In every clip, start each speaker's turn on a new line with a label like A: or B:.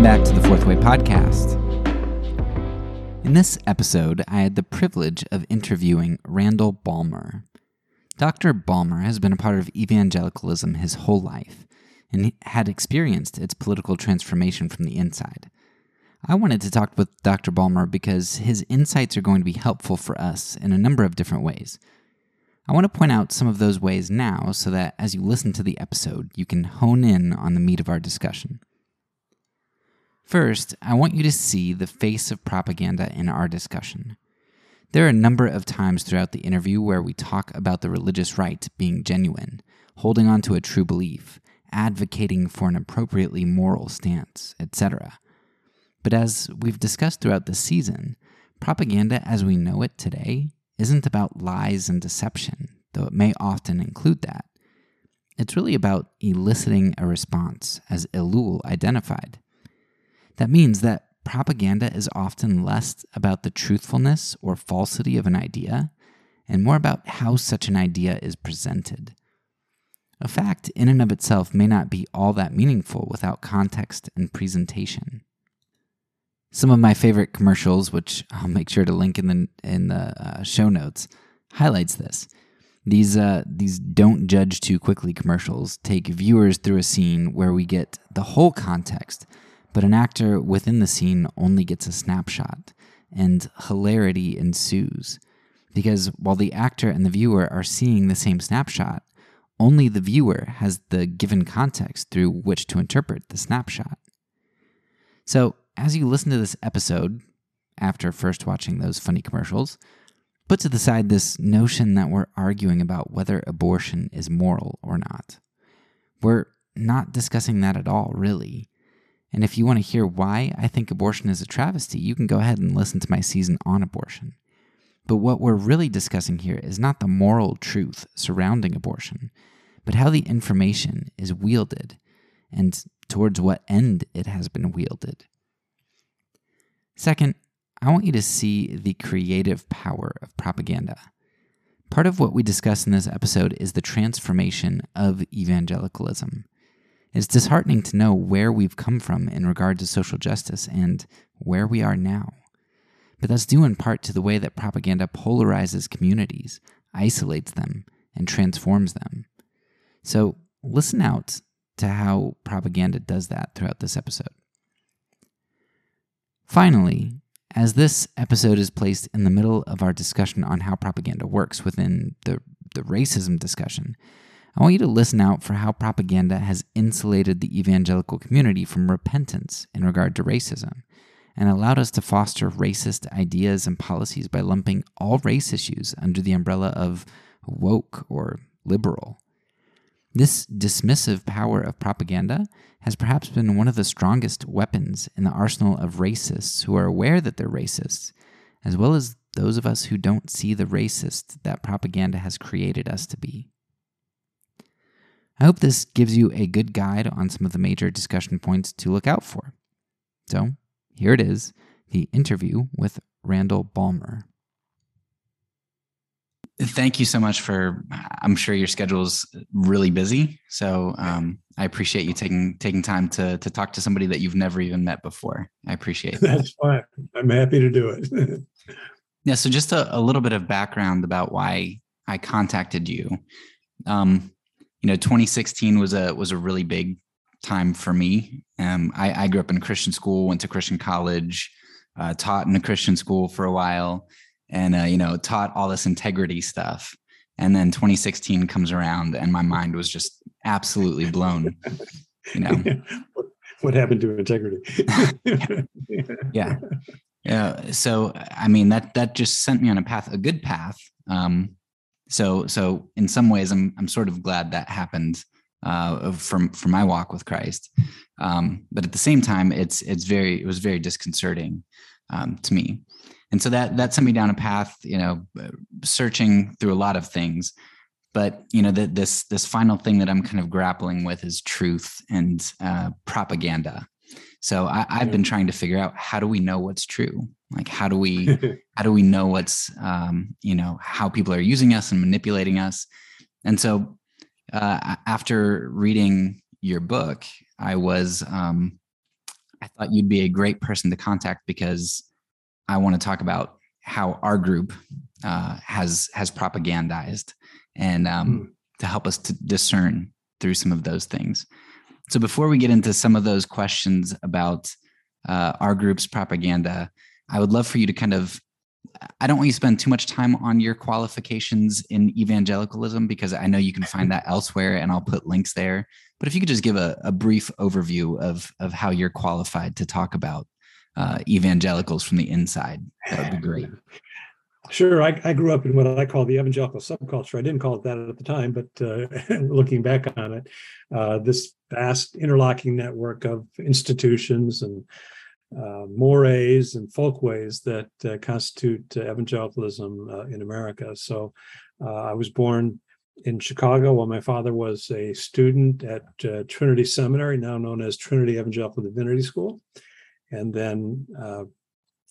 A: Welcome back to the Fourth Way Podcast. In this episode, I had the privilege of interviewing Randall Balmer. Dr. Balmer has been a part of evangelicalism his whole life and had experienced its political transformation from the inside. I wanted to talk with Dr. Balmer because his insights are going to be helpful for us in a number of different ways. I want to point out some of those ways now so that as you listen to the episode, you can hone in on the meat of our discussion. First, I want you to see the face of propaganda in our discussion. There are a number of times throughout the interview where we talk about the religious right being genuine, holding on to a true belief, advocating for an appropriately moral stance, etc. But as we've discussed throughout the season, propaganda as we know it today isn't about lies and deception, though it may often include that. It's really about eliciting a response, as Ellul identified. That means that propaganda is often less about the truthfulness or falsity of an idea and more about how such an idea is presented. A fact in and of itself may not be all that meaningful without context and presentation. Some of my favorite commercials, which I'll make sure to link in the in the uh, show notes, highlights this. These uh, these don't judge too quickly commercials take viewers through a scene where we get the whole context, but an actor within the scene only gets a snapshot, and hilarity ensues. Because while the actor and the viewer are seeing the same snapshot, only the viewer has the given context through which to interpret the snapshot. So, as you listen to this episode, after first watching those funny commercials, put to the side this notion that we're arguing about whether abortion is moral or not. We're not discussing that at all, really. And if you want to hear why I think abortion is a travesty, you can go ahead and listen to my season on abortion. But what we're really discussing here is not the moral truth surrounding abortion, but how the information is wielded and towards what end it has been wielded. Second, I want you to see the creative power of propaganda. Part of what we discuss in this episode is the transformation of evangelicalism. It's disheartening to know where we've come from in regard to social justice and where we are now. But that's due in part to the way that propaganda polarizes communities, isolates them, and transforms them. So listen out to how propaganda does that throughout this episode. Finally, as this episode is placed in the middle of our discussion on how propaganda works within the, the racism discussion, I want you to listen out for how propaganda has insulated the evangelical community from repentance in regard to racism and allowed us to foster racist ideas and policies by lumping all race issues under the umbrella of woke or liberal. This dismissive power of propaganda has perhaps been one of the strongest weapons in the arsenal of racists who are aware that they're racists, as well as those of us who don't see the racist that propaganda has created us to be. I hope this gives you a good guide on some of the major discussion points to look out for. So, here it is the interview with Randall Balmer. Thank you so much for i'm sure your schedule is really busy. So um, i appreciate you taking taking time to to talk to somebody that you've never even met before. I appreciate
B: that. that's fine. I'm happy to do it.
A: Yeah so just a, a, little bit of background about why i contacted you. Um, you know 2016 was a was a really big time for me. Um, I, I grew up in a christian school went to christian college uh, taught in a christian school for a while and uh, you know taught all this integrity stuff. And then 2016 comes around and my mind was just absolutely blown you know?
B: What happened to integrity?
A: Yeah. Yeah. So i mean that that just sent me on a path a good path. Um so so in some ways i'm i'm sort of glad that happened uh from from my walk with christ. Um but at the same time it's it's very it was very disconcerting um to me. And so that that sent me down a path you know searching through a lot of things. But you know the, this this final thing that i'm kind of grappling with is truth and uh, propaganda. So I, have been trying to figure out how do we know what's true like how do we how do we know what's um, you know how people are using us and manipulating us and so uh, after reading your book i was um, I thought you'd be a great person to contact because I want to talk about how our group uh, has has propagandized and um, mm. to help us to discern through some of those things. So before we get into some of those questions about uh, our group's propaganda, I would love for you to kind of I don't want you to spend too much time on your qualifications in evangelicalism because I know you can find that elsewhere and I'll put links there. But if you could just give a, a brief overview of, of how you're qualified to talk about uh, evangelicals from the inside, that would be great.
B: Sure. I, I, grew up in what I call the evangelical subculture. I didn't call it that at the time, but uh, looking back on it, uh, this vast interlocking network of institutions and uh, mores and folkways that uh, constitute uh, evangelicalism uh, in America. So I was born in Chicago while my father was a student at Trinity Seminary, now known as Trinity Evangelical Divinity School. And then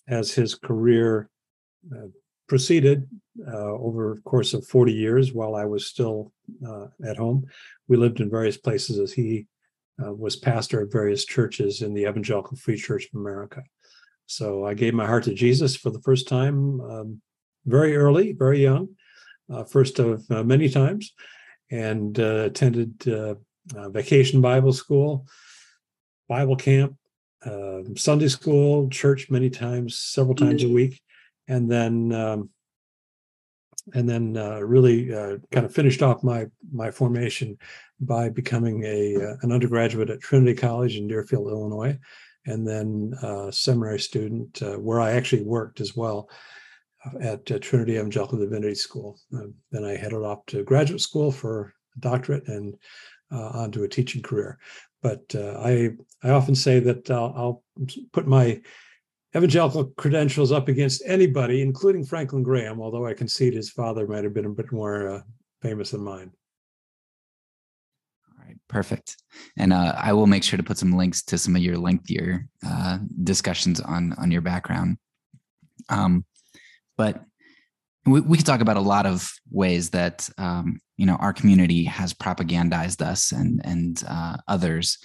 B: as his career proceeded uh, over the course of 40 years while I was still uh, at home. We lived in various places as he uh, was pastor of various churches in the Evangelical Free Church of America. So I gave my heart to Jesus for the first time um, very early, very young, uh, first of uh, many times, and uh, attended vacation Bible school, Bible camp, Sunday school, church many times, several times a week and then um, and then uh, really uh, kind of finished off my my formation by becoming a uh, an undergraduate at Trinity College in Deerfield, Illinois, and then a seminary student uh, where I actually worked as well uh, at uh, Trinity Evangelical Divinity School. then I headed off to graduate school for a doctorate and onto a teaching career. But I I often say that I'll, I'll put my evangelical credentials up against anybody, including Franklin Graham, although I concede his father might have been a bit more uh, famous than mine.
A: All right, perfect. And uh, I will make sure to put some links to some of your lengthier uh, discussions on on your background. Um, but we, we could talk about a lot of ways that um, you know our community has propagandized us and and uh, others.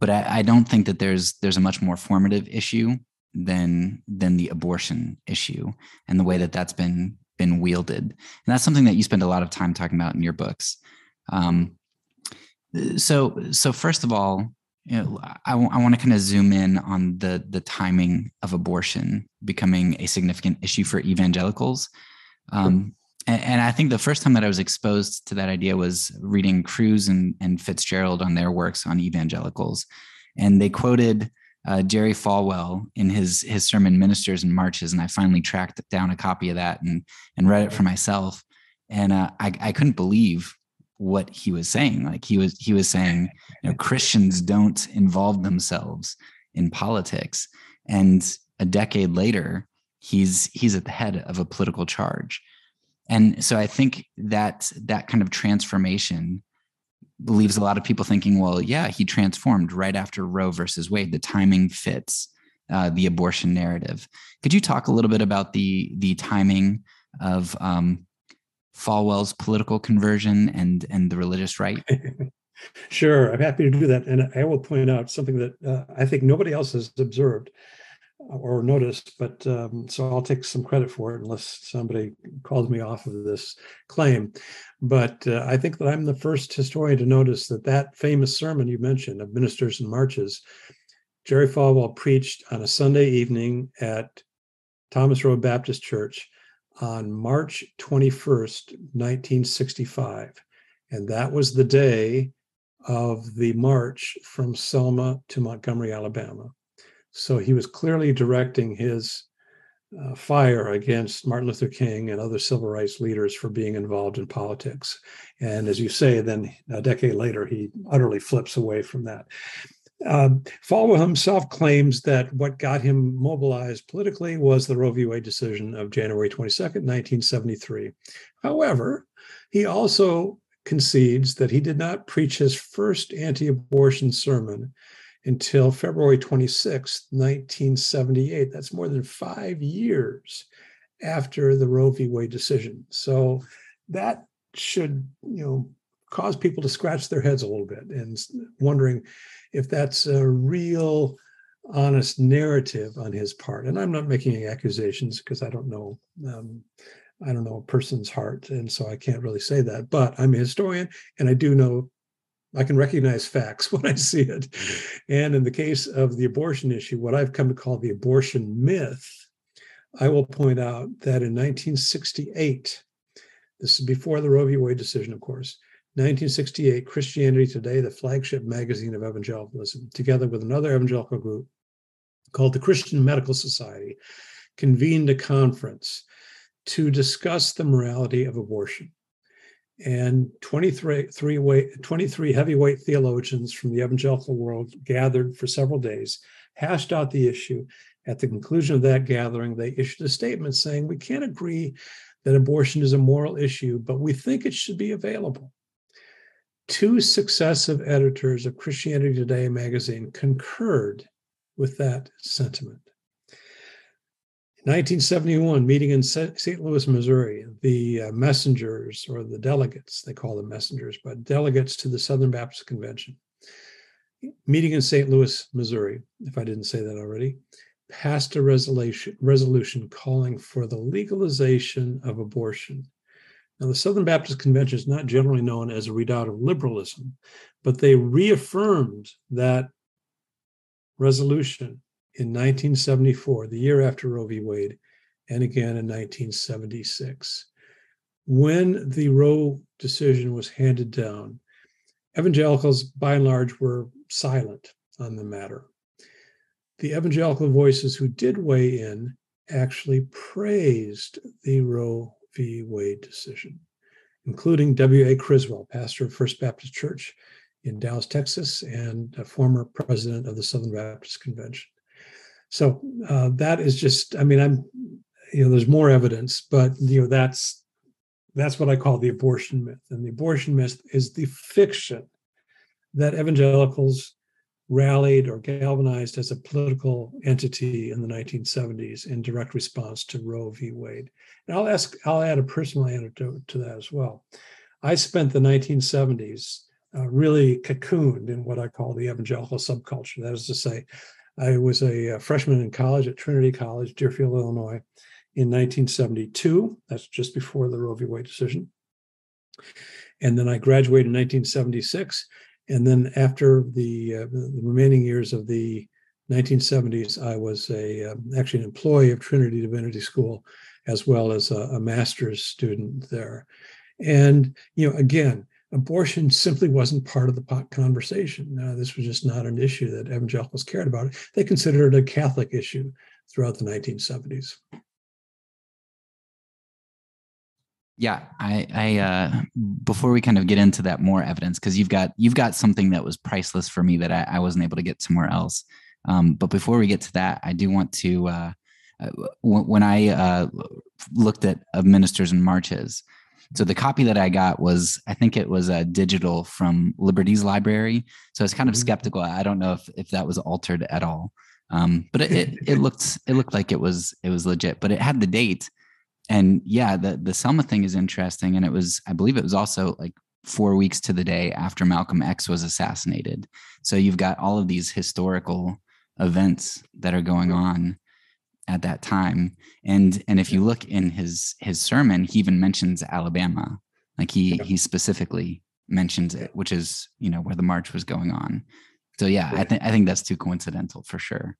A: But I, I don't think that there's there's a much more formative issue than than the abortion issue and the way that that's been been wielded. And that's something that you spend a lot of time talking about in your books. Um, so so first of all you know, I, w- I want to kind of zoom in on the the timing of abortion becoming a significant issue for evangelicals. Um, and, and, I think the first time that I was exposed to that idea was reading Kruse and, and Fitzgerald on their works on evangelicals. And they quoted uh, Jerry Falwell in his his sermon "Ministers and Marches," and I finally tracked down a copy of that and and read it for myself. And uh, I I couldn't believe what he was saying. Like he was he was saying, you know, Christians don't involve themselves in politics. And a decade later, he's he's at the head of a political charge. And so I think that that kind of transformation leaves a lot of people thinking, well, yeah, he transformed right after Roe versus Wade. The timing fits uh, the abortion narrative. Could you talk a little bit about the the timing of um, Falwell's political conversion and and the religious right?
B: sure, I'm happy to do that, and I will point out something that uh, I think nobody else has observed or noticed, but um, so I'll take some credit for it unless somebody calls me off of this claim. But uh, I think that I'm the first historian to notice that that famous sermon you mentioned of ministers and marches, Jerry Falwell preached on a Sunday evening at Thomas Road Baptist Church on March 21st, 1965. And that was the day of the march from Selma to Montgomery, Alabama. So he was clearly directing his uh, fire against Martin Luther King and other civil rights leaders for being involved in politics. And as you say, then a decade later, he utterly flips away from that. Um, Falwell himself claims that what got him mobilized politically was the Roe v. Wade decision of January 22nd, 1973. However, he also concedes that he did not preach his first anti abortion sermon until February 26, 1978. That's more than five years after the Roe v. Wade decision. So that should, you know, cause people to scratch their heads a little bit and wondering if that's a real honest narrative on his part. And I'm not making any accusations because I don't know. Um, I don't know a person's heart, and so I can't really say that. But I'm a historian, and I do know I can recognize facts when I see it. Mm-hmm. And in the case of the abortion issue, what I've come to call the abortion myth, I will point out that in 1968, this is before the Roe v. Wade decision, of course. 1968, Christianity Today, the flagship magazine of evangelicalism, together with another evangelical group called the Christian Medical Society, convened a conference to discuss the morality of abortion. And 23, three weight, 23 heavyweight theologians from the evangelical world gathered for several days, hashed out the issue. At the conclusion of that gathering, they issued a statement saying, We can't agree that abortion is a moral issue, but we think it should be available. Two successive editors of Christianity Today magazine concurred with that sentiment. 1971, meeting in St. Louis, Missouri, the uh, messengers or the delegates, they call them messengers, but delegates to the Southern Baptist Convention, meeting in St. Louis, Missouri, if I didn't say that already, passed a resolution, resolution calling for the legalization of abortion. Now, the Southern Baptist Convention is not generally known as a redoubt of liberalism, but they reaffirmed that resolution in 1974, the year after Roe v. Wade, and again in 1976. When the Roe decision was handed down, evangelicals by and large were silent on the matter. The evangelical voices who did weigh in actually praised the Roe v. Wade decision, including W.A. Criswell, pastor of First Baptist Church in Dallas, Texas, and a former president of the Southern Baptist Convention. So uh, that is just, I mean, I'm, you know, there's more evidence, but you know, that's that's what I call the abortion myth. And the abortion myth is the fiction that evangelicals rallied or galvanized as a political entity in the 1970s in direct response to Roe v. Wade. And I'll ask, I'll add a personal anecdote to that as well. I spent the 1970s uh, really cocooned in what I call the evangelical subculture. That is to say, I was a, freshman in college at Trinity College, Deerfield, Illinois, in 1972. That's just before the Roe v. Wade decision. And then I graduated in 1976. And then after the, uh, the remaining years of the 1970s, I was a uh, actually an employee of Trinity Divinity School, as well as a, a master's student there. And you know, again, abortion simply wasn't part of the conversation. Uh, this was just not an issue that evangelicals cared about. They considered it a Catholic issue throughout the 1970s.
A: Yeah, I, I uh, before we kind of get into that more evidence, because you've got you've got something that was priceless for me that I, I wasn't able to get somewhere else. Um, but before we get to that, I do want to uh, uh when I uh, looked at of ministers and marches, so the copy that I got was, I think it was a digital from Liberty's library. So I was kind of mm-hmm. skeptical. I don't know if if that was altered at all. Um, but it, it, it looked it looked like it was it was legit. But it had the date, and yeah, the the Selma thing is interesting. And it was, I believe, it was also like four weeks to the day after Malcolm X was assassinated. So you've got all of these historical events that are going on at that time. And and if you look in his his sermon he even mentions alabama. Like he he specifically mentions it which is you know where the march was going on. So yeah i think i think that's too coincidental for sure.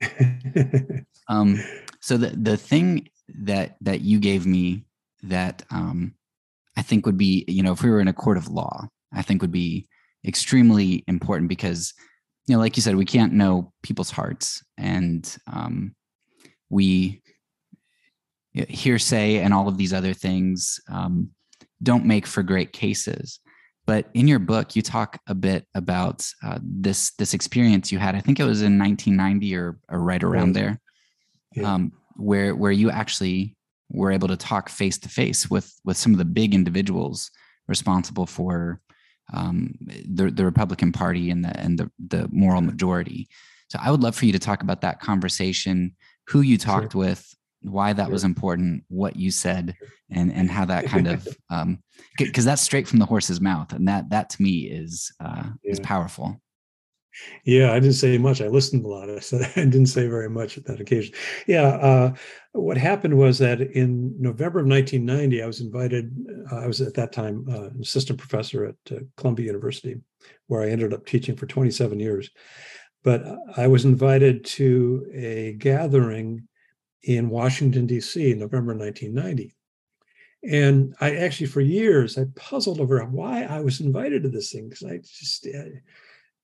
A: Um so the the thing that that you gave me that um i think would be you know if we were in a court of law i think would be extremely important because you know like you said we can't know people's hearts. And um we hearsay and all of these other things um, don't make for great cases. But in your book, you talk a bit about uh, this this experience you had. I think it was in 1990 or, or right around there, yeah. um, where where you actually were able to talk face to face with with some of the big individuals responsible for um, the the Republican Party and the and the the moral majority. So I would love for you to talk about that conversation who you talked sure. with, why that sure. was important, what you said, and and how that kind of um because that's straight from the horse's mouth, and that that to me is uh, yeah. is powerful.
B: Yeah, I didn't say much. I listened a lot. I said I didn't say very much at that occasion. Yeah, uh, what happened was that in November of 1990, I was invited. Uh, I was at that time uh, an assistant professor at uh, Columbia University, where I ended up teaching for 27 years. But I was invited to a gathering in Washington D.C. in November 1990. And I actually, for years, I puzzled over why I was invited to this thing because I just uh,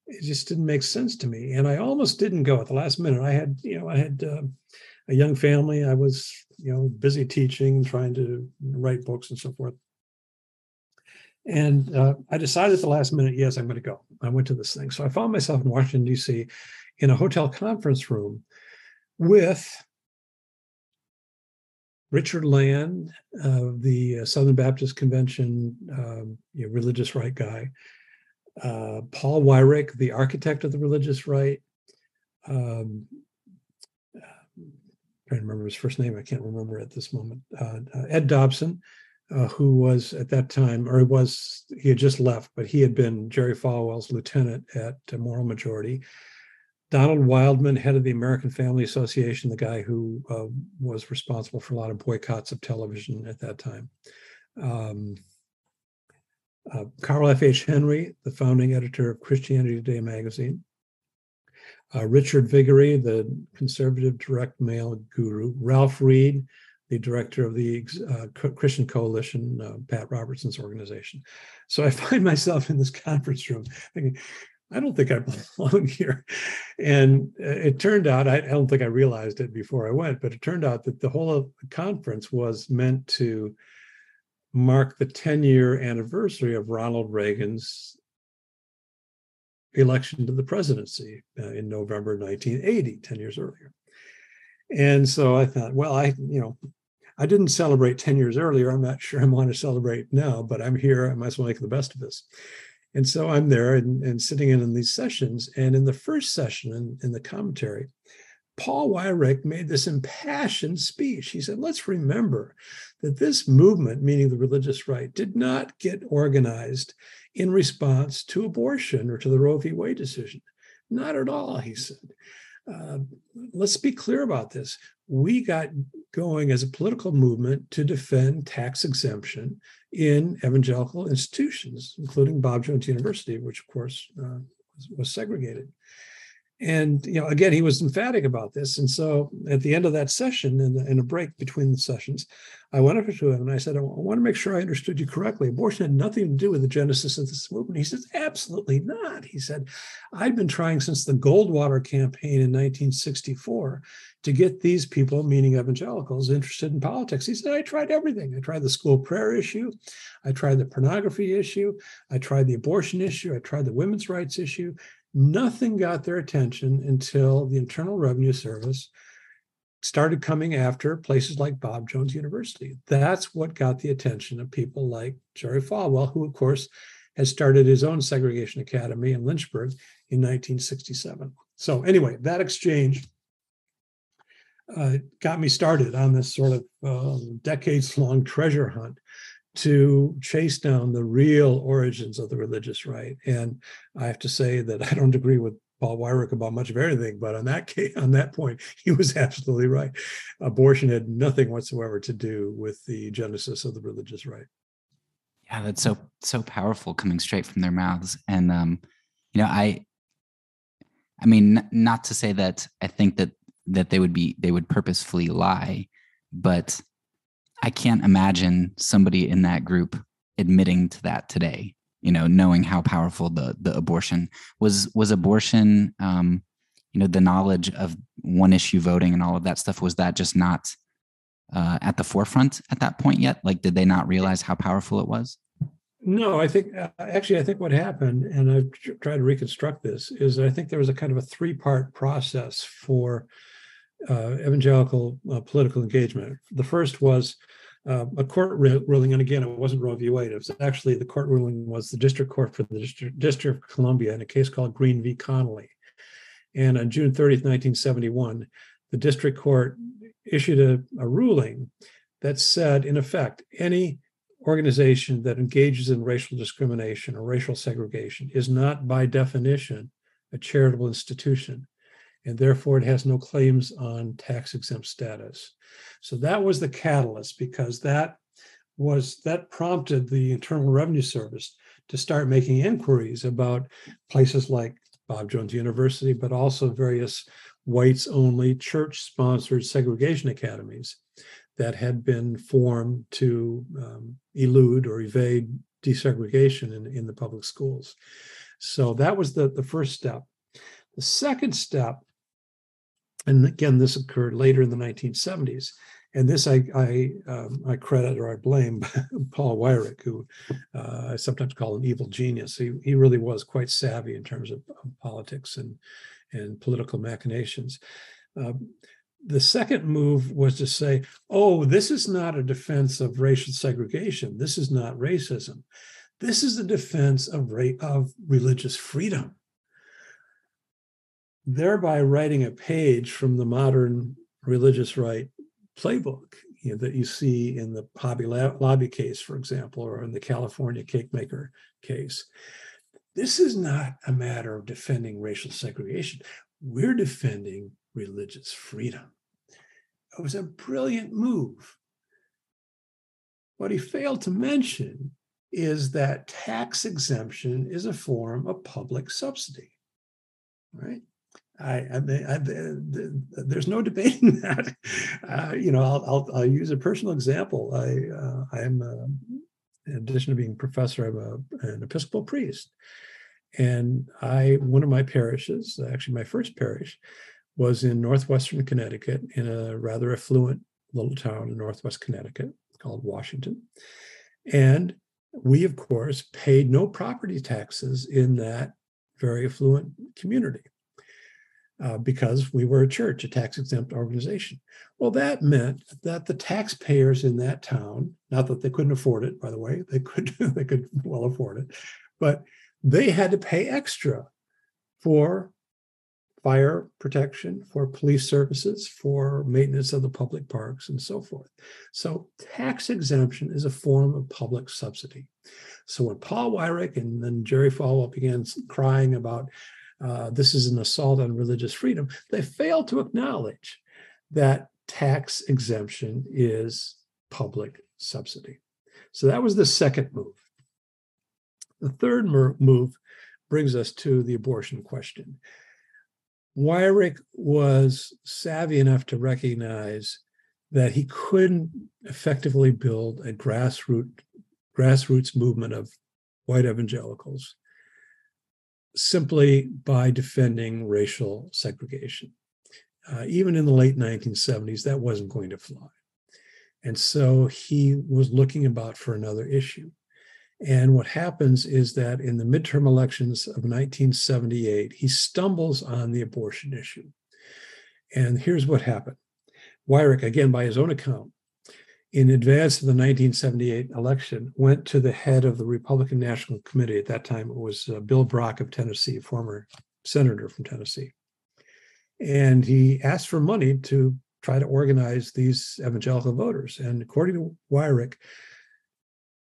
B: it just didn't make sense to me. And I almost didn't go at the last minute. I had, you know, I had uh, a young family. I was, you know, busy teaching, trying to write books and so forth. And uh, I decided at the last minute, yes, I'm going to go. I went to this thing. So I found myself in Washington, D.C., in a hotel conference room with Richard Land, uh, the Southern Baptist Convention um, you know, religious right guy, uh, Paul Weyrich, the architect of the religious right. Um, I'm trying to remember his first name. I can't remember at this moment. Uh, uh, Ed Dobson, uh, who was at that time, or was he had just left, but he had been Jerry Falwell's lieutenant at Moral Majority. Donald Wildmon, head of the American Family Association, the guy who uh, was responsible for a lot of boycotts of television at that time. Um, uh, Carl F.H. Henry, the founding editor of Christianity Today magazine. Uh, Richard Viguerie, the conservative direct mail guru. Ralph Reed, the director of the uh, Christian Coalition, uh, Pat Robertson's organization. So I find myself in this conference room thinking, I don't think I belong here. And uh, it turned out, I don't think I realized it before I went, but it turned out that the whole conference was meant to mark the 10 year anniversary of Ronald Reagan's election to the presidency uh, in November 1980, 10 years earlier. And so I thought, well, I, you know, I didn't celebrate 10 years earlier. I'm not sure I want to celebrate now, but I'm here. I might as well make the best of this. And so I'm there and, and sitting in in these sessions. And in the first session in, in the commentary, Paul Weyrich made this impassioned speech. He said, let's remember that this movement, meaning the religious right, did not get organized in response to abortion or to the Roe v. Wade decision. Not at all, he said. Uh, let's be clear about this. We got going as a political movement to defend tax exemption in evangelical institutions, including Bob Jones University, which, of course, uh, was, was segregated and you know again he was emphatic about this. And so at the end of that session in, the, in a break between the sessions i went up to him and i said i want to make sure i understood you correctly. Abortion had nothing to do with the genesis of this movement. He says absolutely not. He said i've been trying since the goldwater campaign in 1964 to get these people meaning evangelicals interested in politics. He said i tried everything. I tried the school prayer issue. I tried the pornography issue. I tried the abortion issue. I tried the women's rights issue Nothing got their attention until the Internal Revenue Service started coming after places like Bob Jones University. That's what got the attention of people like Jerry Falwell, who, of course, has started his own segregation academy in Lynchburg in 1967. So, anyway, that exchange uh, got me started on this sort of um, decades long treasure hunt to chase down the real origins of the religious right. And I have to say that I don't agree with Paul Weyrich about much of anything, but on that case, on that point, he was absolutely right. Abortion had nothing whatsoever to do with the genesis of the religious right.
A: Yeah, that's so so powerful coming straight from their mouths. And um, you know, I I mean, n- not to say that I think that that they would be they would purposefully lie, but I can't imagine somebody in that group admitting to that today. You know, knowing how powerful the the abortion was was abortion. Um, you know, the knowledge of one issue voting and all of that stuff was that just not uh, at the forefront at that point yet? Like, did they not realize how powerful it was?
B: No, I think uh, actually, I think what happened, and I've tried to reconstruct this, is I think there was a kind of a three part process for uh, evangelical uh, political engagement. The first was uh, a court ruling, and again, it wasn't Roe v. Wade. It was actually the court ruling was the district court for the District, District of Columbia in a case called Green v. Connally. And on June 30th, 1971, the district court issued a, a ruling that said, in effect, any organization that engages in racial discrimination or racial segregation is not by definition a charitable institution, and therefore it has no claims on tax exempt status. So that was the catalyst because that was that prompted the Internal Revenue Service to start making inquiries about places like Bob Jones University, but also various whites only church sponsored segregation academies that had been formed to um, elude or evade desegregation in, in the public schools. So that was the, the first step. The second step, and again, this occurred later in the 1970s, and this I I, um, I credit or I blame Paul Weyrich, who uh, I sometimes call an evil genius. He he really was quite savvy in terms of, of politics and and political machinations. Um, the second move was to say, "Oh, this is not a defense of racial segregation. This is not racism. This is a defense of ra- of religious freedom." Thereby writing a page from the modern religious right playbook you know, that you see in the Hobby Lobby case, for example, or in the California cake maker case. This is not a matter of defending racial segregation. We're defending religious freedom. It was a brilliant move. What he failed to mention is that tax exemption is a form of public subsidy, right? I, I, I, there's no debating that. Uh, you know, I'll, I'll, I'll, use a personal example. I, uh, I'm, uh, in addition to being professor, I'm a, an Episcopal priest, and I, one of my parishes, actually my first parish, was in northwestern Connecticut, in a rather affluent little town in northwest Connecticut called Washington, and we, of course, paid no property taxes in that very affluent community uh, because we were a church, a tax exempt organization. Well, that meant that the taxpayers in that town, not that they couldn't afford it, by the way, they could they could well afford it, but they had to pay extra for fire protection, for police services, for maintenance of the public parks, and so forth. So tax exemption is a form of public subsidy. So when Paul Weyrich and then Jerry Falwell began crying about uh, this is an assault on religious freedom, they fail to acknowledge that tax exemption is public subsidy. So that was the second move. The third move brings us to the abortion question. Weyrich was savvy enough to recognize that he couldn't effectively build a grassroots grassroots movement of white evangelicals simply by defending racial segregation. Uh, even in the late 1970s, that wasn't going to fly. And so he was looking about for another issue. And what happens is that in the midterm elections of 1978, he stumbles on the abortion issue. And here's what happened Weyrich, again, by his own account, in advance of the 1978 election, went to the head of the Republican National Committee. At that time, it was uh, Bill Brock of Tennessee, former senator from Tennessee. And he asked for money to try to organize these evangelical voters. And according to Weyrich,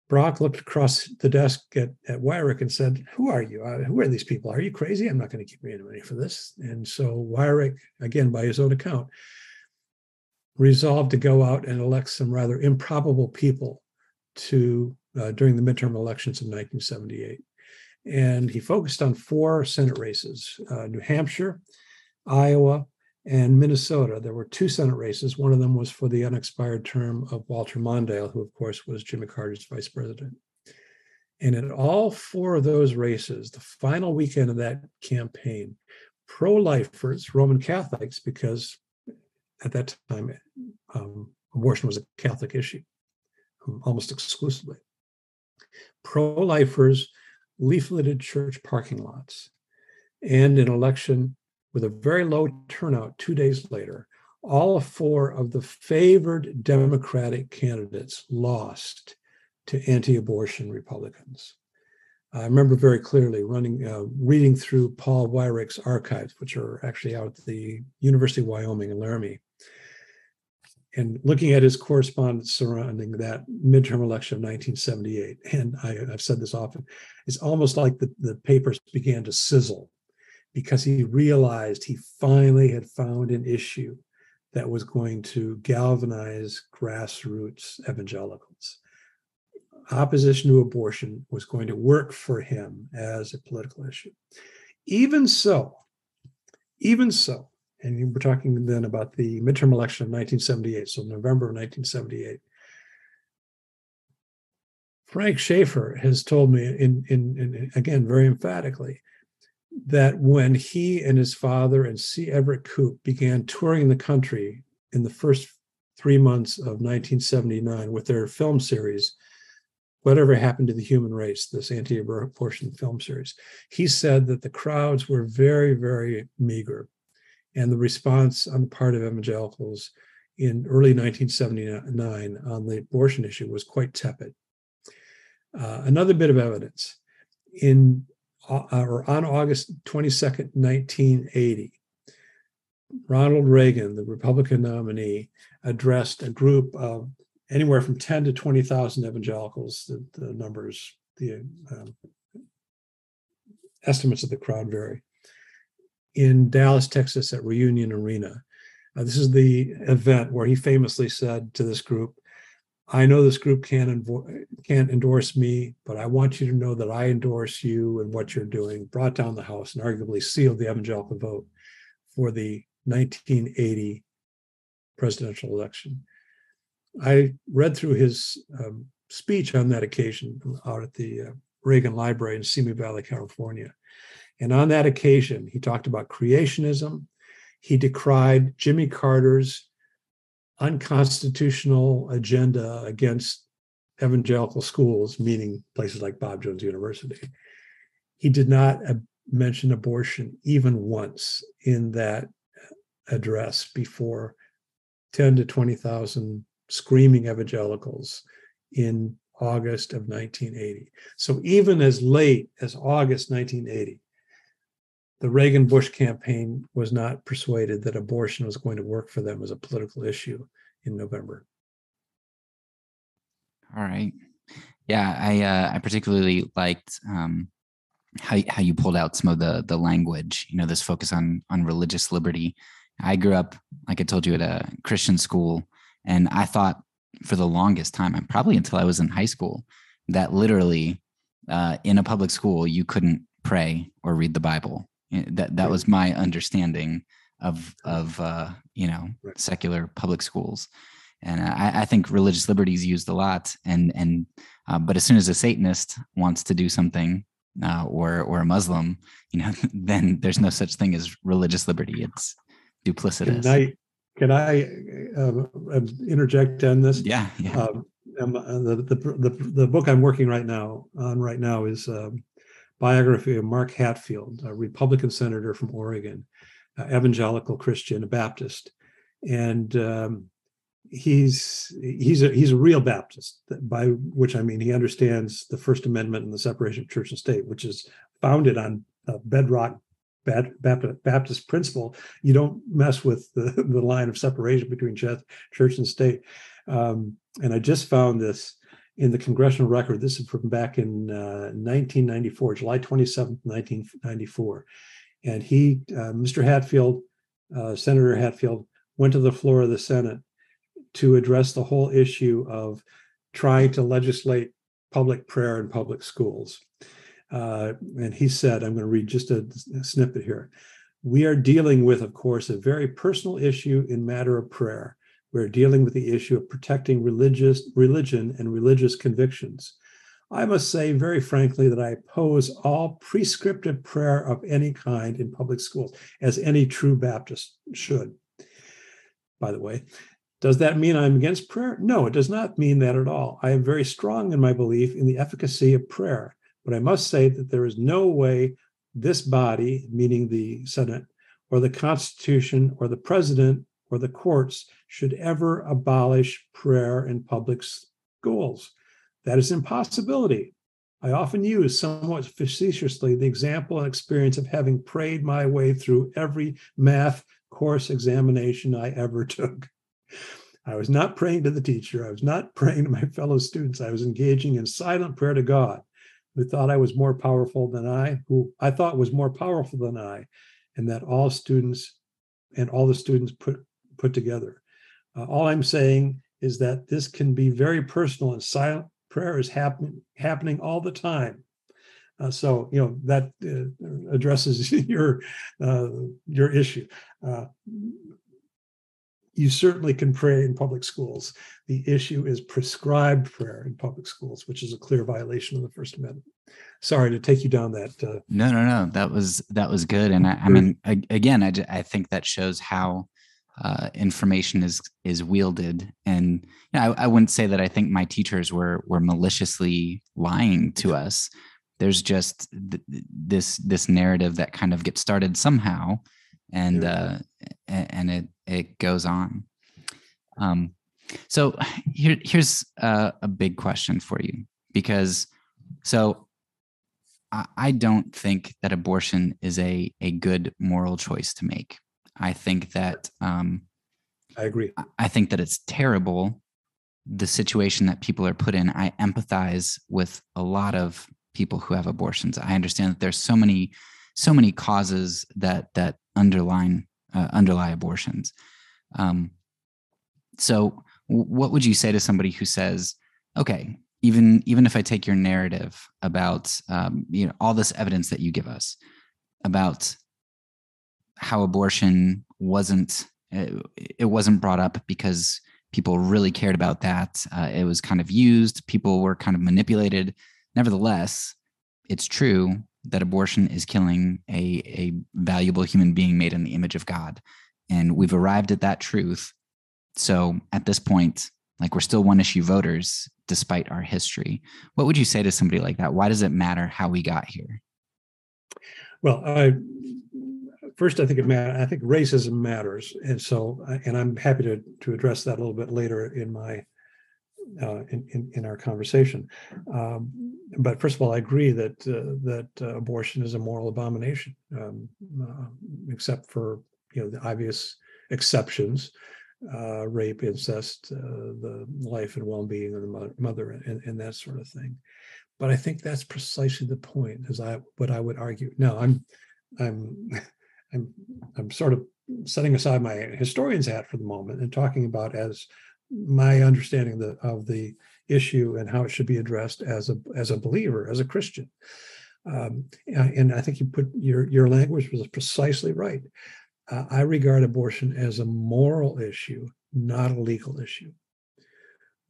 B: Brock looked across the desk at, at Weyrich and said, Who are you? Uh, who are these people? Are you crazy? I'm not going to give you any money for this. And so Weyrich, again, by his own account, resolved to go out and elect some rather improbable people to uh, during the midterm elections of 1978. And he focused on four Senate races uh, New Hampshire, Iowa, and Minnesota. There were two Senate races. One of them was for the unexpired term of Walter Mondale, who, of course, was Jimmy Carter's vice president. And in all four of those races, the final weekend of that campaign, pro lifers, Roman Catholics, because at that time, um, abortion was a Catholic issue um, almost exclusively. Pro lifers leafleted church parking lots. And an election with a very low turnout two days later, all four of the favored Democratic candidates lost to anti abortion Republicans. I remember very clearly running, uh, reading through Paul Weyrich's archives, which are actually out at the University of Wyoming in Laramie, and looking at his correspondence surrounding that midterm election of 1978, and I, have said this often, it's almost like the, the papers began to sizzle because he realized he finally had found an issue that was going to galvanize grassroots evangelicals. Opposition to abortion was going to work for him as a political issue. Even so, even so, and we're talking then about the midterm election of 1978, so November of 1978. Frank Schaeffer has told me, in, in, in, again, very emphatically, that when he and his father and C. Everett Koop began touring the country in the first three months of 1979 with their film series, Whatever Happened to the Human Race, this anti abortion film series, he said that the crowds were very, very meager. And the response on the part of evangelicals in early 1979 on the abortion issue was quite tepid. Uh, another bit of evidence in uh, or on August 22nd, 1980, Ronald Reagan, the Republican nominee, addressed a group of anywhere from 10 to 20,000 evangelicals. The, the numbers, the um, estimates of the crowd vary. In Dallas, Texas, at Reunion Arena. Uh, this is the event where he famously said to this group, I know this group can't, envo- can't endorse me, but I want you to know that I endorse you and what you're doing. Brought down the House and arguably sealed the evangelical vote for the 1980 presidential election. I read through his um, speech on that occasion out at the uh, Reagan Library in Simi Valley, California. And on that occasion, he talked about creationism. He decried Jimmy Carter's unconstitutional agenda against evangelical schools, meaning places like Bob Jones University. He did not uh, mention abortion even once in that address before 10 to 20,000 screaming evangelicals in August of 1980. So even as late as August 1980, the Reagan Bush campaign was not persuaded that abortion was going to work for them as a political issue in November.
A: All right. Yeah, I uh, I particularly liked um, how how you pulled out some of the the language. You know, this focus on on religious liberty. I grew up, like I told you, at a Christian school, and I thought for the longest time, and probably until I was in high school, that literally uh, in a public school you couldn't pray or read the Bible. Eh, that that was my understanding of of uh, you know right. secular public schools, and I, I, think religious liberty is used a lot. And and uh, but as soon as a Satanist wants to do something, uh, or or a Muslim, you know, then there's no such thing as religious liberty. It's duplicitous.
B: Can I can I uh, interject on this?
A: Yeah. yeah.
B: Um, um, the, the, the the book I'm working right now on right now is um, biography of Mark Hatfield, a Republican senator from Oregon, uh, evangelical Christian, a Baptist, and um, he's he's a he's a real Baptist. By which I mean he understands the First Amendment and the separation of church and state, which is founded on a bedrock Baptist principle. You don't mess with the, the line of separation between church and state. Um, and I just found this in the congressional record. This is from back in uh, 1994, July 27, 1994. And he, uh, Mr. Hatfield, uh, Senator Hatfield, went to the floor of the Senate to address the whole issue of trying to legislate public prayer in public schools. Uh, and he said, I'm going to read just a, a snippet here. We are dealing with, of course, a very personal issue in matter of prayer we're dealing with the issue of protecting religious religion and religious convictions. I must say very frankly that I oppose all prescriptive prayer of any kind in public schools, as any true Baptist should. By the way, does that mean I'm against prayer? No, it does not mean that at all. I am very strong in my belief in the efficacy of prayer, but I must say that there is no way this body, meaning the Senate, or the Constitution, or the president, or the courts should ever abolish prayer in public schools. That is impossibility. I often use somewhat facetiously the example and experience of having prayed my way through every math course examination I ever took. I was not praying to the teacher. I was not praying to my fellow students. I was engaging in silent prayer to God. who thought I was more powerful than I, who I thought was more powerful than I, and that all students and all the students put put together. Uh, all I'm saying is that this can be very personal and silent prayer is happening happening all the time. Uh, so you know that uh, addresses your uh, your issue. Uh, you certainly can pray in public schools. The issue is prescribed prayer in public schools, which is a clear violation of the First Amendment. Sorry to take you down that. Uh,
A: no, no, no. That was that was good, and I, I mean, again, I, I think that shows how uh, information is is wielded. And you know, I, I wouldn't say that I think my teachers were were maliciously lying to us. There's just th- this this narrative that kind of gets started somehow, and uh, and it it goes on. Um, so here, here's a, a big question for you because so I, I don't think that abortion is a a good moral choice to make. I think that um,
B: I agree.
A: I think that it's terrible the situation that people are put in. I empathize with a lot of people who have abortions. I understand that there's so many so many causes that that underline uh, underlie abortions. Um, so, w- what would you say to somebody who says, "Okay, even even if I take your narrative about um, you know all this evidence that you give us about how abortion wasn't it, it wasn't brought up because people really cared about that. Uh, it was kind of used. People were kind of manipulated. Nevertheless, it's true that abortion is killing a, a valuable human being made in the image of God. And we've arrived at that truth. So at this point, like we're still one issue voters despite our history. What would you say to somebody like that? Why does it matter how we got here?
B: Well, I first I think it matters. I think racism matters, and so and I'm happy to to address that a little bit later in my uh, in, in, in our conversation. Um, but first of all, I agree that uh, that uh, abortion is a moral abomination, um, uh, except for you know the obvious exceptions, uh, rape, incest, uh, the life and well-being of the mother, mother and, and that sort of thing. But I think that's precisely the point, as I what I would argue. Now, I'm I'm I'm I'm sort of setting aside my historian's hat for the moment and talking about as my understanding of the, of the issue and how it should be addressed as a as a believer, as a Christian. Um, and I think you put your your language was precisely right. Uh, I regard abortion as a moral issue, not a legal issue.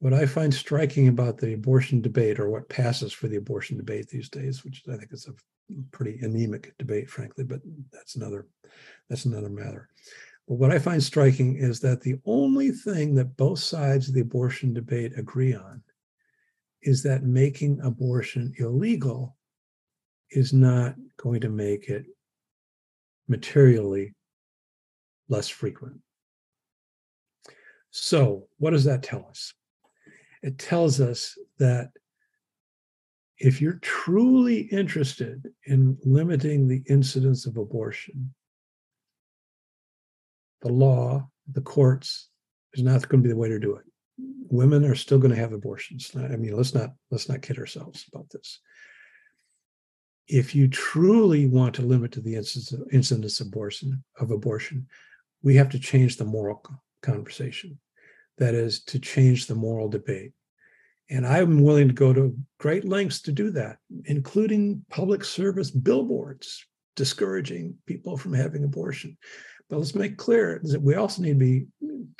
B: What I find striking about the abortion debate, or what passes for the abortion debate these days, which I think is a pretty anemic debate, frankly, but that's another that's another matter. But what I find striking is that the only thing that both sides of the abortion debate agree on is that making abortion illegal is not going to make it materially less frequent. So, what does that tell us? It tells us that if you're truly interested in limiting the incidence of abortion, the law, the courts is not going to be the way to do it. Women are still going to have abortions. I mean, let's not let's not kid ourselves about this. If you truly want to limit to the incidence, incidence of abortion of abortion, we have to change the moral conversation. That is to change the moral debate. And I'm willing to go to great lengths to do that, including public service billboards discouraging people from having abortion. But let's make clear that we also need to be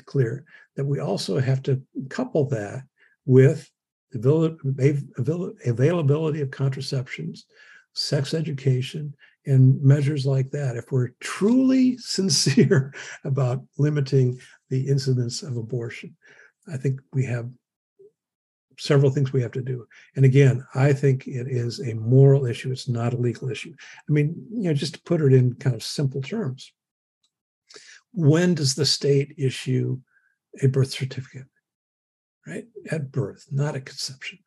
B: clear that we also have to couple that with the availability of contraceptions, sex education, and measures like that. If we're truly sincere about limiting the incidence of abortion, I think we have several things we have to do. And again, I think it is a moral issue. It's not a legal issue. I mean, you know, just to put it in kind of simple terms, when does the state issue a birth certificate? Right at birth, not at conception.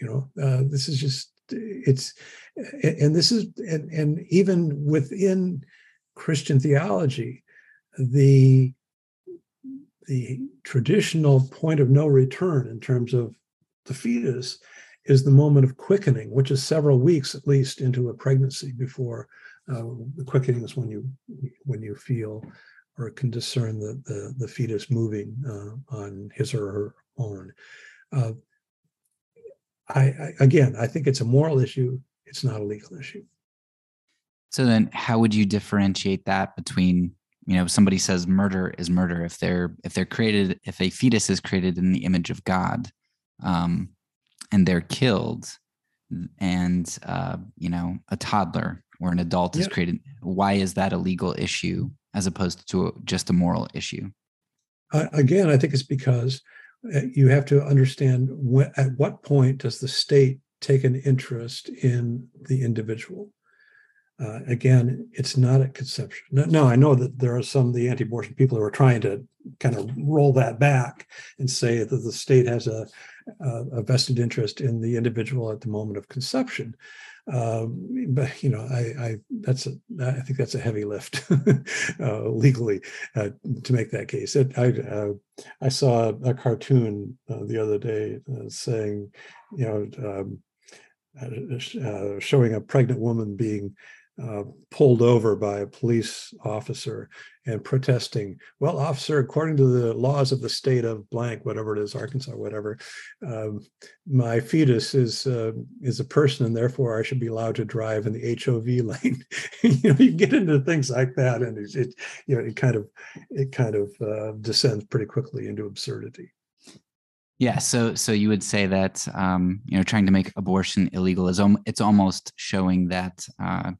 B: You know, uh, this is just it's, and this is and and even within Christian theology, the the traditional point of no return in terms of the fetus is the moment of quickening, which is several weeks at least into a pregnancy before uh, the quickening is when you when you feel or can discern the the, the fetus moving uh, on his or her own. Uh, I, I again, I think it's a moral issue. It's not a legal issue.
A: So then, how would you differentiate that between you know somebody says murder is murder if they're if they're created if a fetus is created in the image of God, um, and they're killed, and uh, you know a toddler or an adult yeah. is created, why is that a legal issue as opposed to a, just a moral issue?
B: Uh, again, I think it's because uh, you have to understand when, at what point does the state take an interest in the individual. Uh, again, it's not at conception. No, I know that there are some of the anti-abortion people who are trying to kind of roll that back and say that the state has a, a, a vested interest in the individual at the moment of conception. Um, but you know, I, I that's a I think that's a heavy lift uh, legally uh, to make that case. It, I uh, I saw a cartoon uh, the other day uh, saying, you know, um, showing a pregnant woman being uh, pulled over by a police officer and protesting. Well, officer, according to the laws of the state of blank, whatever it is, Arkansas, whatever, um, my fetus is uh, is a person, and therefore I should be allowed to drive in the HOV lane. you know, you get into things like that, and it, it you know, it kind of it kind of uh, descends pretty quickly into absurdity.
A: Yeah, so so you would say that um, you know trying to make abortion illegal is om- it's almost showing that uh,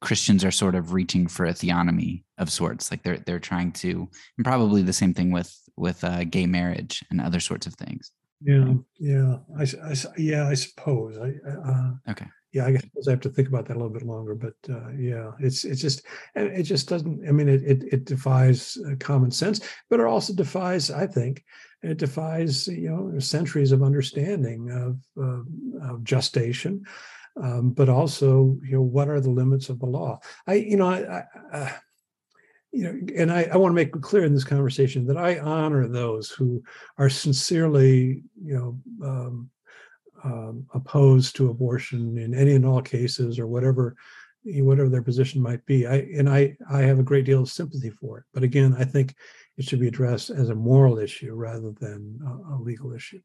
A: Christians are sort of reaching for a theonomy of sorts, like they're they're trying to, and probably the same thing with with uh, gay marriage and other sorts of things.
B: Yeah, yeah, I, I yeah, I suppose. I uh,
A: okay.
B: Yeah, I guess I have to think about that a little bit longer, but uh, yeah, it's it's just it just doesn't. I mean, it it, it defies uh, common sense, but it also defies, I think, it defies you know centuries of understanding of, uh, of gestation, um, but also you know what are the limits of the law? I you know I, I you know, and I, I want to make clear in this conversation that I honor those who are sincerely, you know, um, um, opposed to abortion in any and all cases or whatever whatever their position might be. I and I I have a great deal of sympathy for it. But again, I think it should be addressed as a moral issue rather than a, a legal issue.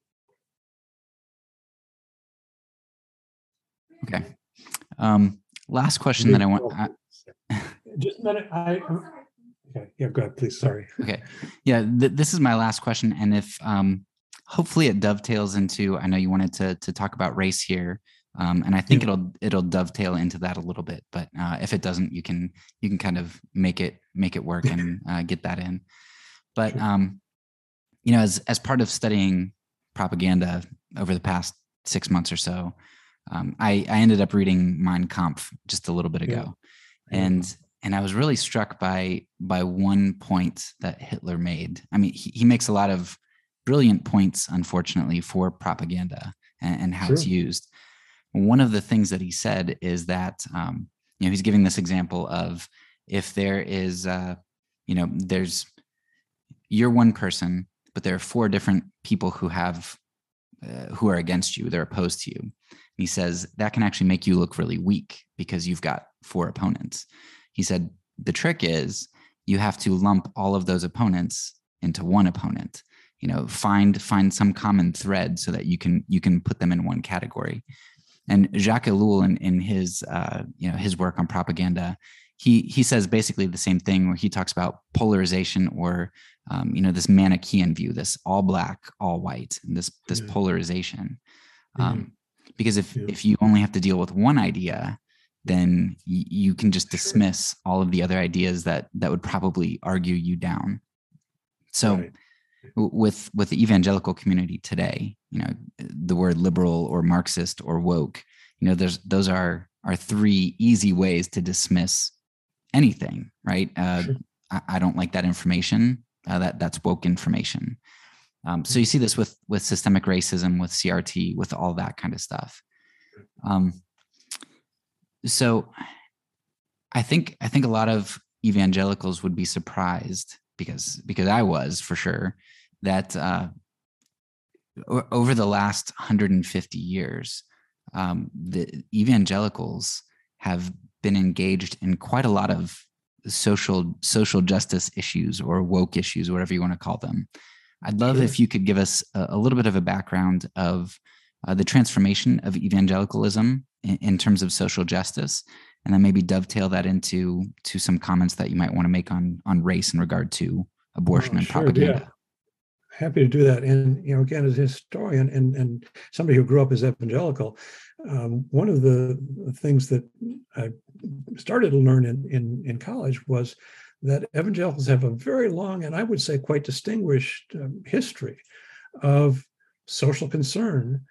A: Okay. Um, last question that I want.
B: I, just a minute. I. Okay. Yeah. Go ahead, please. Sorry.
A: Okay. Yeah. Th- this is my last question, and if um, hopefully it dovetails into. I know you wanted to to talk about race here. Um, and I think yeah. it'll it'll dovetail into that a little bit, but uh, if it doesn't, you can you can kind of make it make it work and uh, get that in. But um, you know, as as part of studying propaganda over the past six months or so, um, I I ended up reading Mein Kampf just a little bit ago, yeah. and and I was really struck by by one point that Hitler made. I mean, he, he makes a lot of brilliant points, unfortunately, for propaganda and, and how sure. it's used. One of the things that he said is that um, you know he's giving this example of if there is uh, you know there's you're one person, but there are four different people who have uh, who are against you. They're opposed to you. He says that can actually make you look really weak because you've got four opponents. He said the trick is you have to lump all of those opponents into one opponent. You know, find find some common thread so that you can you can put them in one category. And Jacques Ellul, in, in his uh, you know his work on propaganda, he he says basically the same thing where he talks about polarization or um, you know this manichean view this all black all white and this this polarization um, because if yeah. if you only have to deal with one idea then y- you can just dismiss all of the other ideas that that would probably argue you down so right. with with the evangelical community today you know the word liberal or marxist or woke you know there's those are are three easy ways to dismiss anything, right? Uh, sure. I, I, don't like that information. Uh, that that's woke information. Um, so you see this with with systemic racism, with CRT, with all that kind of stuff. Um, so I think I think a lot of evangelicals would be surprised because because I was for sure that uh, over the last 150 years, um, the evangelicals have been engaged in quite a lot of social social justice issues or woke issues, whatever you want to call them. I'd love sure. if you could give us a, a, little bit of a background of uh, the transformation of evangelicalism in, in, terms of social justice, and then maybe dovetail that into to some comments that you might want to make on on race in regard to abortion oh, and sure, propaganda. Yeah
B: happy to do that. And you know, again, as a historian and and somebody who grew up as evangelical, um, one of the things that I started to learn in, in in college was that evangelicals have a very long and I would say quite distinguished um, history of social concern,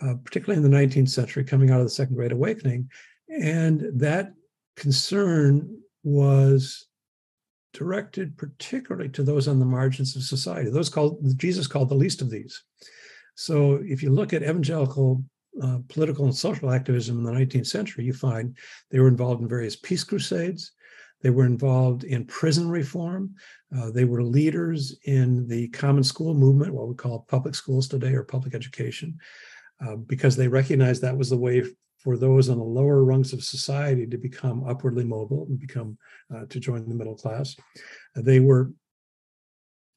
B: uh, particularly in the 19th century, coming out of the Second Great Awakening, and that concern was directed particularly to those on the margins of society. Those called Jesus called the least of these. So if you look at evangelical uh, political and social activism in the 19th century, you find they were involved in various peace crusades. They were involved in prison reform. Uh, they were leaders in the common school movement, what we call public schools today or public education, uh, because they recognized that was the way for those on the lower rungs of society to become upwardly mobile and become uh, to join the middle class. They were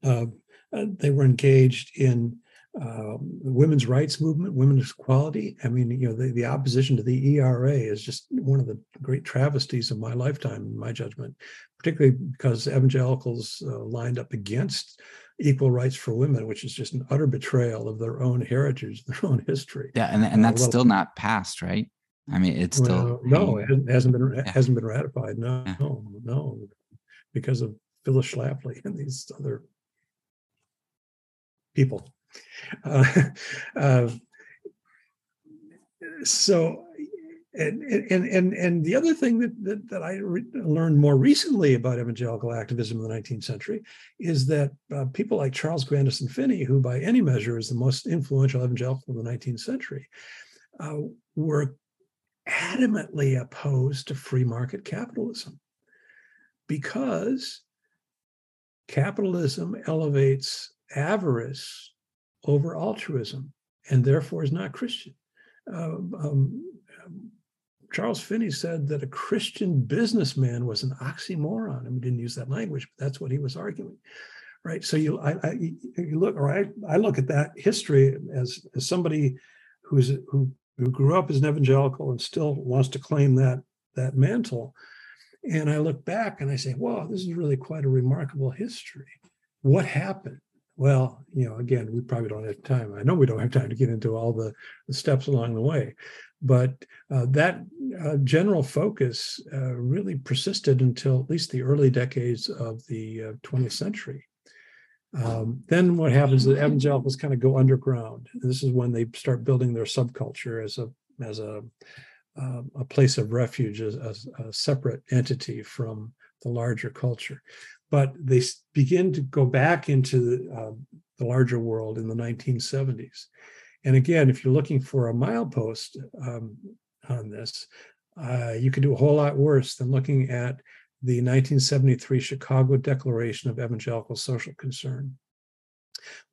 B: uh, uh they were engaged in uh, the women's rights movement, women's equality. I mean, you know, the, the opposition to the ERA is just one of the great travesties of my lifetime, in my judgment, particularly because evangelicals uh, lined up against equal rights for women, which is just an utter betrayal of their own heritage, their own history.
A: Yeah, and, and that's uh, well, still not passed, right? I mean, it's still
B: no, it hasn't been yeah. hasn't been ratified. No, yeah. no, no, because of Phyllis Schlafly and these other people. Uh, uh, so, and and and and the other thing that that, that I re- learned more recently about evangelical activism in the 19th century is that uh, people like Charles Grandison Finney, who by any measure is the most influential evangelical of the 19th century, uh, were adamantly opposed to free market capitalism because capitalism elevates avarice over altruism and therefore is not Christian. Uh, um, Charles Finney said that a Christian businessman was an oxymoron. I mean, didn't use that language, but that's what he was arguing, right? So you, I, I you look, or I, I look at that history as, as somebody who's who who grew up as an evangelical and still wants to claim that that mantle. And I look back and I say, wow, this is really quite a remarkable history. What happened? Well, you know, again, we probably don't have time. I know we don't have time to get into all the, the steps along the way, but uh, that uh, general focus uh, really persisted until at least the early decades of the 20th uh, century. Um, then what happens is evangelicals kind of go underground. This is when they start building their subculture as a as a uh, a place of refuge, as a, a, separate entity from the larger culture. But they begin to go back into the, uh, the larger world in the 1970s. And again, if you're looking for a milepost um, on this, uh, you could do a whole lot worse than looking at the 1973 Chicago Declaration of Evangelical Social Concern,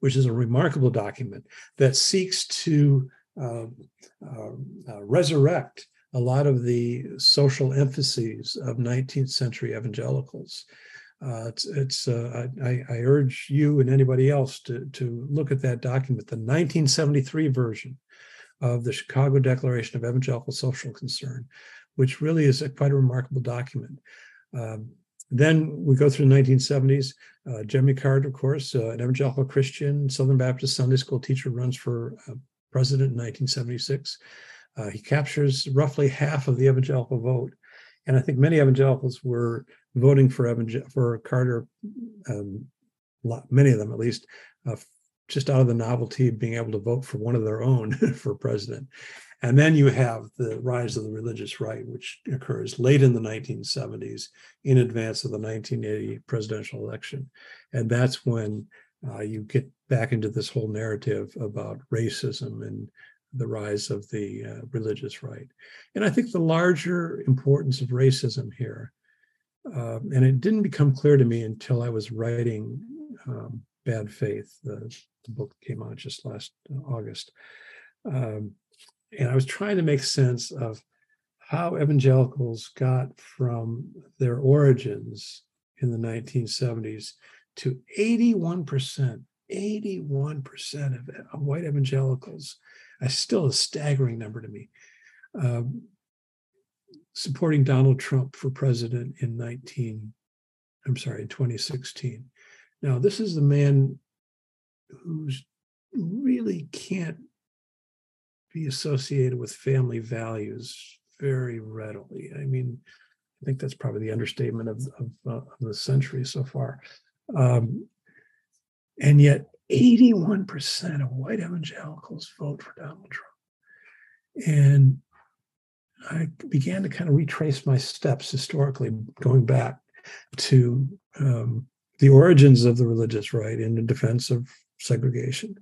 B: which is a remarkable document that seeks to uh, uh, resurrect a lot of the social emphases of 19th century evangelicals. Uh, it's, it's uh, I, I, urge you and anybody else to, to look at that document, the 1973 version of the Chicago Declaration of Evangelical Social Concern, which really is a, quite a remarkable document. Um, then we go through the 1970s. Uh, Jimmy Carter, of course, uh, an evangelical Christian, Southern Baptist Sunday school teacher, runs for uh, president in 1976. Uh, he captures roughly half of the evangelical vote. And I think many evangelicals were voting for, Evan, for Carter, um, many of them at least, uh, just out of the novelty of being able to vote for one of their own for president. And then you have the rise of the religious right, which occurs late in the 1970s in advance of the 1980 presidential election. And that's when uh, you get back into this whole narrative about racism and the rise of the uh, religious right. And I think the larger importance of racism here, uh, and it didn't become clear to me until I was writing um, Bad Faith. The, the book came out just last uh, August. Um, and I was trying to make sense of how evangelicals got from their origins in the 1970s to 81%, 81% of white evangelicals, that's still a staggering number to me, um, supporting Donald Trump for president in 19, I'm sorry, in 2016. Now, this is the man who's really can't be associated with family values very readily. I mean, I think that's probably the understatement of, of, uh, of the century so far. Um, and yet, 81% of white evangelicals vote for Donald Trump. And I began to kind of retrace my steps historically, going back to um, the origins of the religious right in the defense of segregation.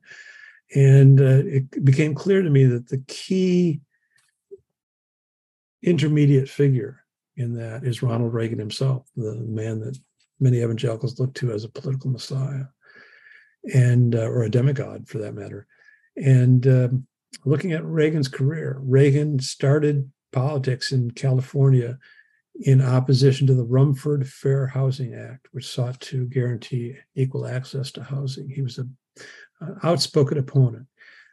B: And uh, it became clear to me that the key intermediate figure in that is Ronald Reagan himself, the man that many evangelicals look to as a political messiah and uh, or a demigod for that matter. And um, looking at Reagan's career, Reagan started politics in California in opposition to the Rumford Fair Housing Act, which sought to guarantee equal access to housing. He was an outspoken opponent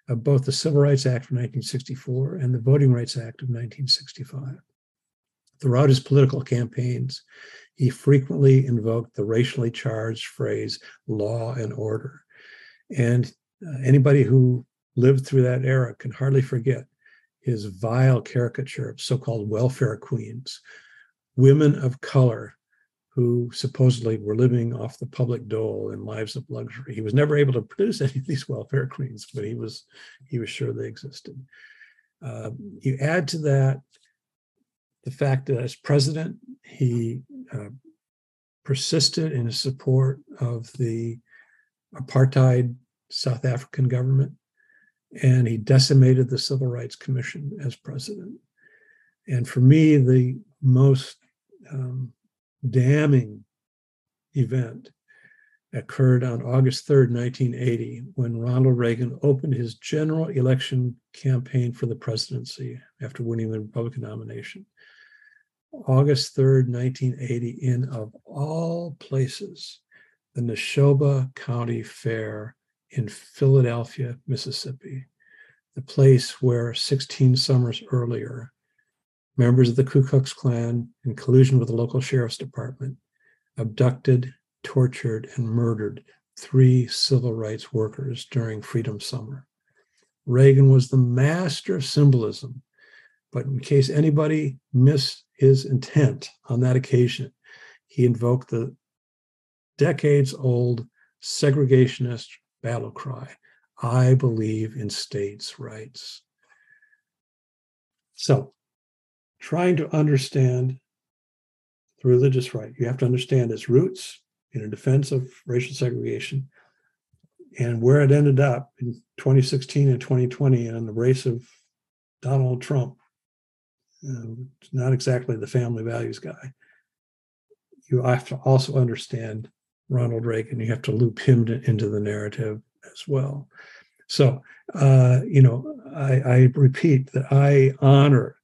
B: of both the Civil Rights Act of 1964 and the Voting Rights Act of 1965. Throughout his political campaigns, he frequently invoked the racially charged phrase law and order. And uh, anybody who lived through that era can hardly forget his vile caricature of so called welfare queens, women of color who supposedly were living off the public dole in lives of luxury. He was never able to produce any of these welfare queens, but he was he was sure they existed. Uh, you add to that the fact that as president, he uh, persisted in his support of the apartheid South African government, and he decimated the Civil Rights Commission as president. And for me, the most um, damning event occurred on August 3rd, 1980, when Ronald Reagan opened his general election campaign for the presidency after winning the Republican nomination. August 3rd, 1980, in of all places, the Neshoba County Fair in Philadelphia, Mississippi, the place where 16 summers earlier, members of the Ku Klux Klan, in collusion with the local sheriff's department, abducted, tortured, and murdered three civil rights workers during Freedom Summer. Reagan was the master of symbolism, but in case anybody missed his intent on that occasion, he invoked the decades old segregationist battle cry I believe in states' rights. So, trying to understand the religious right, you have to understand its roots in a defense of racial segregation and where it ended up in 2016 and 2020 and in the race of Donald Trump uh, not exactly the family values guy. You have to also understand Ronald Reagan. You have to loop him to, into the narrative as well. So, uh, you know, I, I repeat that I honor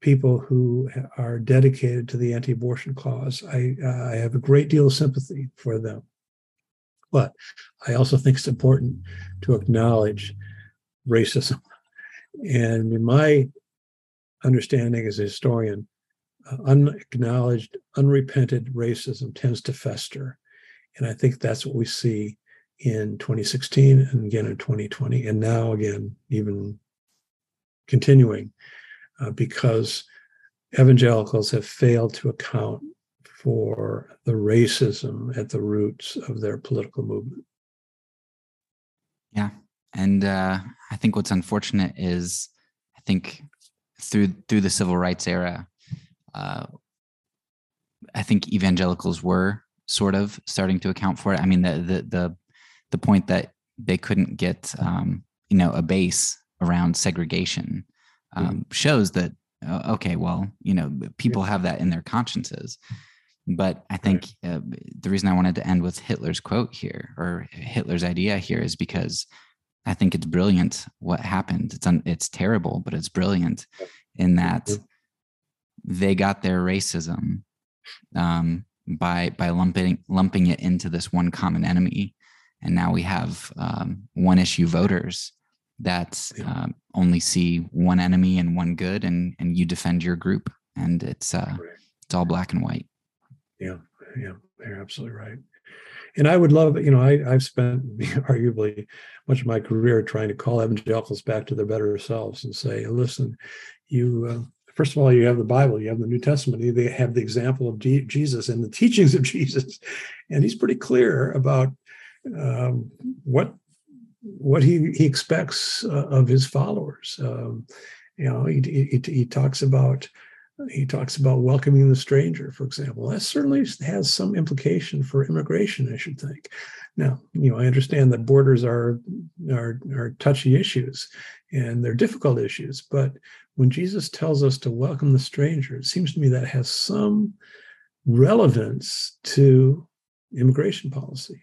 B: people who are dedicated to the anti-abortion cause. I, uh, I have a great deal of sympathy for them, but I also think it's important to acknowledge racism. And in my understanding as a historian, uh, unacknowledged, unrepented racism tends to fester. And I think that's what we see in 2016 and again in 2020, and now again, even continuing, uh, because evangelicals have failed to account for the racism at the roots of their political movement.
A: Yeah. And uh, I think what's unfortunate is I think through through the civil rights era, uh, I think evangelicals were sort of starting to account for it. I mean, the the the, the point that they couldn't get um, you know a base around segregation um, mm-hmm. shows that uh, okay, well, you know, people have that in their consciences. But I think uh, the reason I wanted to end with Hitler's quote here or Hitler's idea here is because I think it's brilliant what happened. It's un, it's terrible, but it's brilliant in that they got their racism um, by by lumping lumping it into this one common enemy, and now we have um, one issue voters that um, only see one enemy and one good, and and you defend your group, and it's uh, it's all black and white.
B: Yeah, yeah, you're absolutely right. And I would love, you know, I, I've spent arguably much of my career trying to call evangelicals back to their better selves and say, listen, you, uh, first of all, you have the Bible, you have the New Testament, they have the example of Jesus and the teachings of Jesus, and he's pretty clear about um, what what he he expects uh, of his followers. Um, you know, he, he, he talks about he talks about welcoming the stranger, for example. That certainly has some implication for immigration, I should think. Now, you know, I understand that borders are are, are touchy issues and they're difficult issues, but when Jesus tells us to welcome the stranger, it seems to me that has some relevance to immigration policy.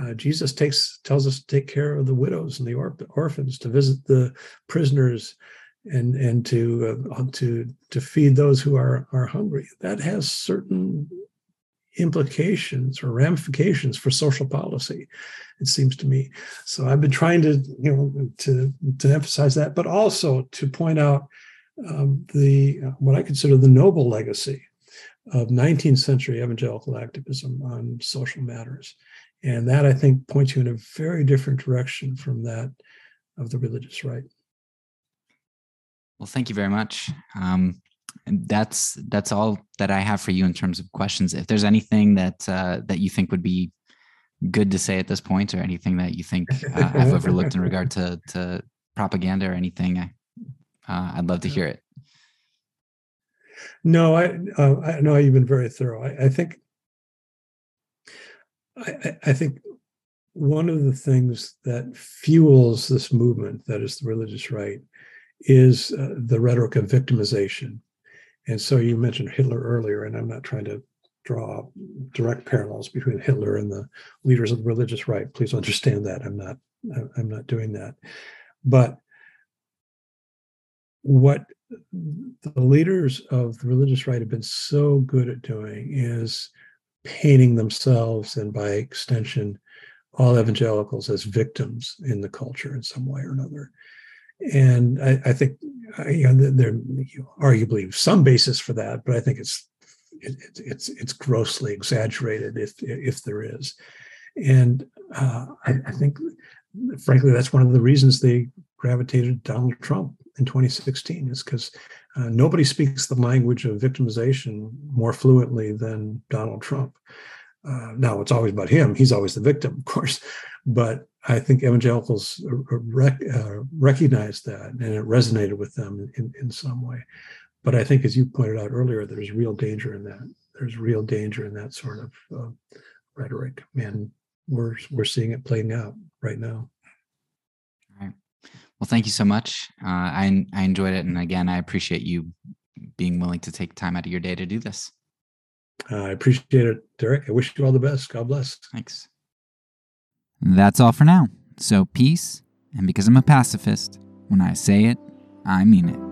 B: Uh, Jesus takes tells us to take care of the widows and the or- orphans, to visit the prisoners and and to uh, to to feed those who are are hungry that has certain implications or ramifications for social policy it seems to me. So i've been trying to you know to to emphasize that but also to point out um, the uh, what i consider the noble legacy of 19th century evangelical activism on social matters. And that i think points you in a very different direction from that of the religious right.
A: Well, thank you very much. Um, and that's that's all that I have for you in terms of questions. If there's anything that uh, that you think would be good to say at this point, or anything that you think uh, I've overlooked in regard to to propaganda or anything, uh, I'd love to hear it.
B: No, I uh, I know you've been very thorough. I, I think I, I think one of the things that fuels this movement that is the religious right is uh, the rhetoric of victimization. And so you mentioned Hitler earlier, and I'm not trying to draw direct parallels between Hitler and the leaders of the religious right. Please understand that I'm not I'm not doing that. But what the leaders of the religious right have been so good at doing is painting themselves and by extension all evangelicals as victims in the culture in some way or another and I, I think you know, there arguably some basis for that, but I think it's it, it's it's grossly exaggerated if if there is, and uh, I, I, think frankly that's one of the reasons they gravitated Donald Trump in 2016 is because uh, nobody speaks the language of victimization more fluently than Donald Trump. Uh, now it's always about him; he's always the victim, of course, but I think evangelicals rec, uh, recognized that and it resonated with them in, in some way. But I think, as you pointed out earlier, there's real danger in that. There's real danger in that sort of uh, rhetoric, and we're we're seeing it playing out right now.
A: All right. Well, thank you so much. Uh, I I enjoyed it, and again, I appreciate you being willing to take time out of your day to do this.
B: I appreciate it, Derek. I wish you all the best. God bless.
A: Thanks. That's all for now. So, peace, and because I'm a pacifist, when I say it, I mean it.